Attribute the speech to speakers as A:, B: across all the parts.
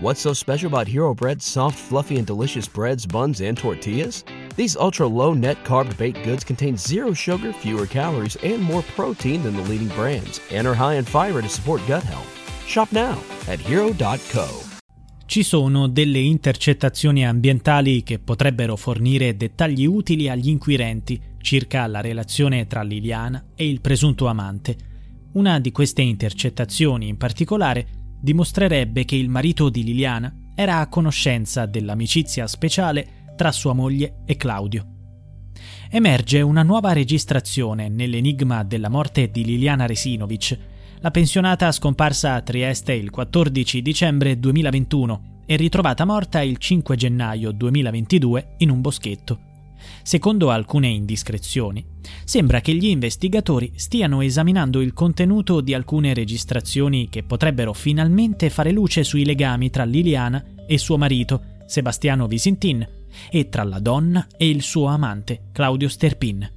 A: What's so special about Hero Bread's soft, fluffy, and delicious breads, buns, and tortillas? These ultra low net carb baked goods contain zero sugar, fewer calories, and more protein than the leading brands, and are high in fiber to support gut health. Shop now at hero.co.
B: Ci sono delle intercettazioni ambientali che potrebbero fornire dettagli utili agli inquirenti circa la relazione tra Liliana e il presunto amante. Una di queste intercettazioni in particolare dimostrerebbe che il marito di Liliana era a conoscenza dell'amicizia speciale tra sua moglie e Claudio. Emerge una nuova registrazione nell'enigma della morte di Liliana Resinovic, la pensionata scomparsa a Trieste il 14 dicembre 2021 e ritrovata morta il 5 gennaio 2022 in un boschetto. Secondo alcune indiscrezioni, sembra che gli investigatori stiano esaminando il contenuto di alcune registrazioni che potrebbero finalmente fare luce sui legami tra Liliana e suo marito, Sebastiano Visintin, e tra la donna e il suo amante, Claudio Sterpin.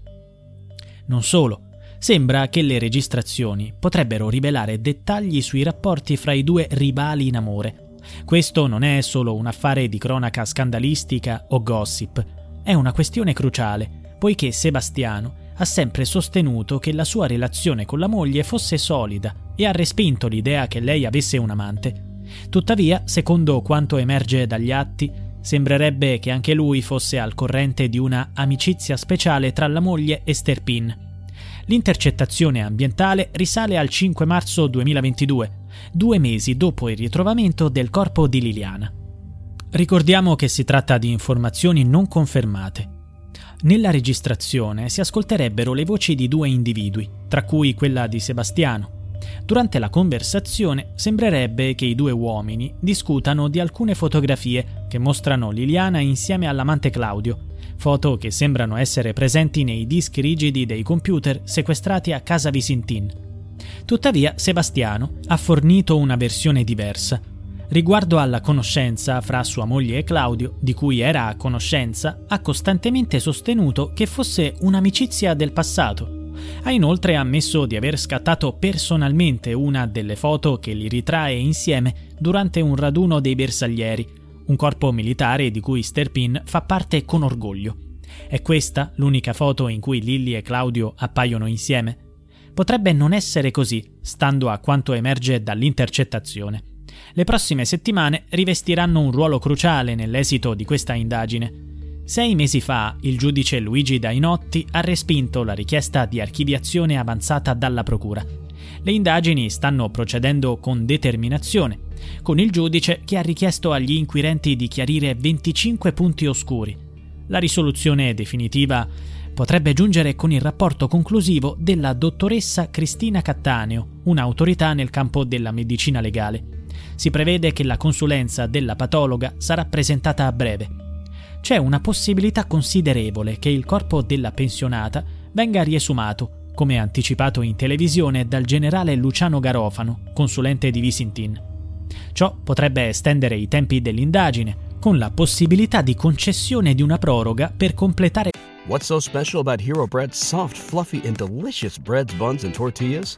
B: Non solo, sembra che le registrazioni potrebbero rivelare dettagli sui rapporti fra i due rivali in amore. Questo non è solo un affare di cronaca scandalistica o gossip, è una questione cruciale, poiché Sebastiano ha sempre sostenuto che la sua relazione con la moglie fosse solida e ha respinto l'idea che lei avesse un amante. Tuttavia, secondo quanto emerge dagli atti, sembrerebbe che anche lui fosse al corrente di una amicizia speciale tra la moglie e Sterpin. L'intercettazione ambientale risale al 5 marzo 2022, due mesi dopo il ritrovamento del corpo di Liliana. Ricordiamo che si tratta di informazioni non confermate. Nella registrazione si ascolterebbero le voci di due individui, tra cui quella di Sebastiano. Durante la conversazione sembrerebbe che i due uomini discutano di alcune fotografie che mostrano Liliana insieme all'amante Claudio, foto che sembrano essere presenti nei dischi rigidi dei computer sequestrati a casa Visintin. Tuttavia Sebastiano ha fornito una versione diversa, Riguardo alla conoscenza fra sua moglie e Claudio, di cui era a conoscenza, ha costantemente sostenuto che fosse un'amicizia del passato. Ha inoltre ammesso di aver scattato personalmente una delle foto che li ritrae insieme durante un raduno dei bersaglieri, un corpo militare di cui Sterpin fa parte con orgoglio. È questa l'unica foto in cui Lilly e Claudio appaiono insieme? Potrebbe non essere così, stando a quanto emerge dall'intercettazione. Le prossime settimane rivestiranno un ruolo cruciale nell'esito di questa indagine. Sei mesi fa il giudice Luigi Dainotti ha respinto la richiesta di archiviazione avanzata dalla Procura. Le indagini stanno procedendo con determinazione, con il giudice che ha richiesto agli inquirenti di chiarire 25 punti oscuri. La risoluzione definitiva potrebbe giungere con il rapporto conclusivo della dottoressa Cristina Cattaneo, un'autorità nel campo della medicina legale. Si prevede che la consulenza della patologa sarà presentata a breve. C'è una possibilità considerevole che il corpo della pensionata venga riesumato, come anticipato in televisione dal generale Luciano Garofano, consulente di Visintin. Ciò potrebbe estendere i tempi dell'indagine, con la possibilità di concessione di una proroga per completare
A: What's so special about Hero Bread's soft, fluffy, and delicious breads, buns, and tortillas?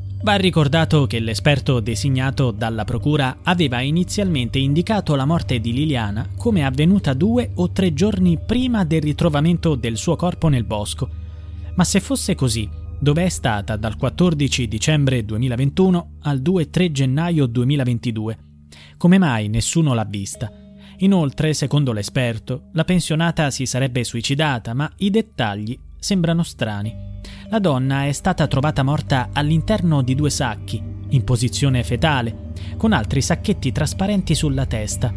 B: Va ricordato che l'esperto designato dalla procura aveva inizialmente indicato la morte di Liliana come avvenuta due o tre giorni prima del ritrovamento del suo corpo nel bosco. Ma se fosse così, dove è stata dal 14 dicembre 2021 al 2-3 gennaio 2022? Come mai nessuno l'ha vista? Inoltre, secondo l'esperto, la pensionata si sarebbe suicidata, ma i dettagli sembrano strani. La donna è stata trovata morta all'interno di due sacchi, in posizione fetale, con altri sacchetti trasparenti sulla testa.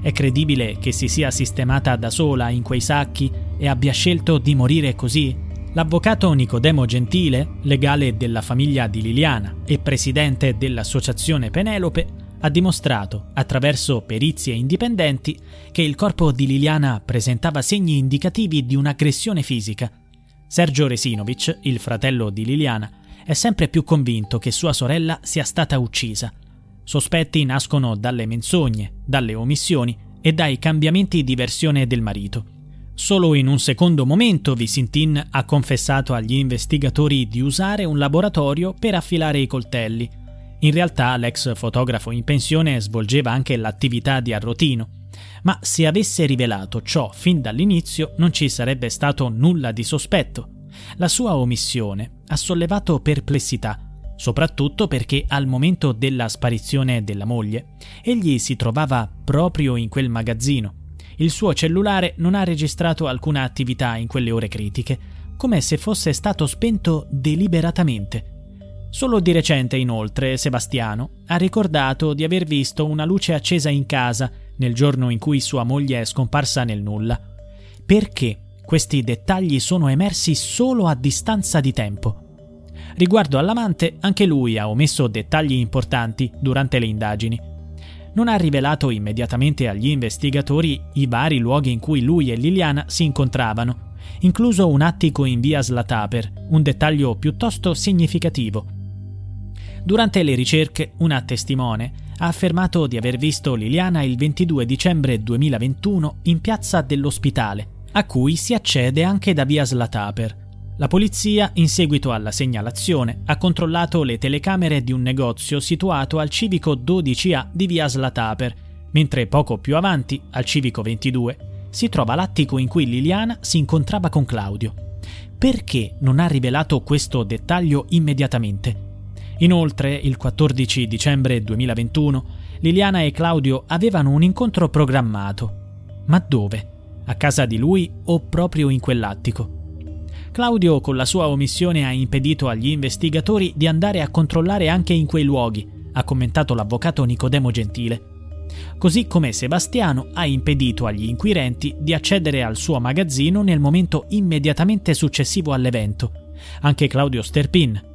B: È credibile che si sia sistemata da sola in quei sacchi e abbia scelto di morire così? L'avvocato Nicodemo Gentile, legale della famiglia di Liliana e presidente dell'associazione Penelope, ha dimostrato, attraverso perizie indipendenti, che il corpo di Liliana presentava segni indicativi di un'aggressione fisica. Sergio Resinovic, il fratello di Liliana, è sempre più convinto che sua sorella sia stata uccisa. Sospetti nascono dalle menzogne, dalle omissioni e dai cambiamenti di versione del marito. Solo in un secondo momento Visintin ha confessato agli investigatori di usare un laboratorio per affilare i coltelli. In realtà l'ex fotografo in pensione svolgeva anche l'attività di arrotino, ma se avesse rivelato ciò fin dall'inizio non ci sarebbe stato nulla di sospetto. La sua omissione ha sollevato perplessità, soprattutto perché al momento della sparizione della moglie egli si trovava proprio in quel magazzino il suo cellulare non ha registrato alcuna attività in quelle ore critiche, come se fosse stato spento deliberatamente. Solo di recente, inoltre, Sebastiano ha ricordato di aver visto una luce accesa in casa nel giorno in cui sua moglie è scomparsa nel nulla. Perché questi dettagli sono emersi solo a distanza di tempo? Riguardo all'amante, anche lui ha omesso dettagli importanti durante le indagini non ha rivelato immediatamente agli investigatori i vari luoghi in cui lui e Liliana si incontravano, incluso un attico in via Slataper, un dettaglio piuttosto significativo. Durante le ricerche, una testimone ha affermato di aver visto Liliana il 22 dicembre 2021 in piazza dell'ospitale, a cui si accede anche da via Slataper. La polizia, in seguito alla segnalazione, ha controllato le telecamere di un negozio situato al civico 12A di via Slataper, mentre poco più avanti, al civico 22, si trova l'attico in cui Liliana si incontrava con Claudio. Perché non ha rivelato questo dettaglio immediatamente? Inoltre, il 14 dicembre 2021, Liliana e Claudio avevano un incontro programmato. Ma dove? A casa di lui o proprio in quell'attico? Claudio con la sua omissione ha impedito agli investigatori di andare a controllare anche in quei luoghi, ha commentato l'avvocato Nicodemo Gentile. Così come Sebastiano ha impedito agli inquirenti di accedere al suo magazzino nel momento immediatamente successivo all'evento. Anche Claudio Sterpin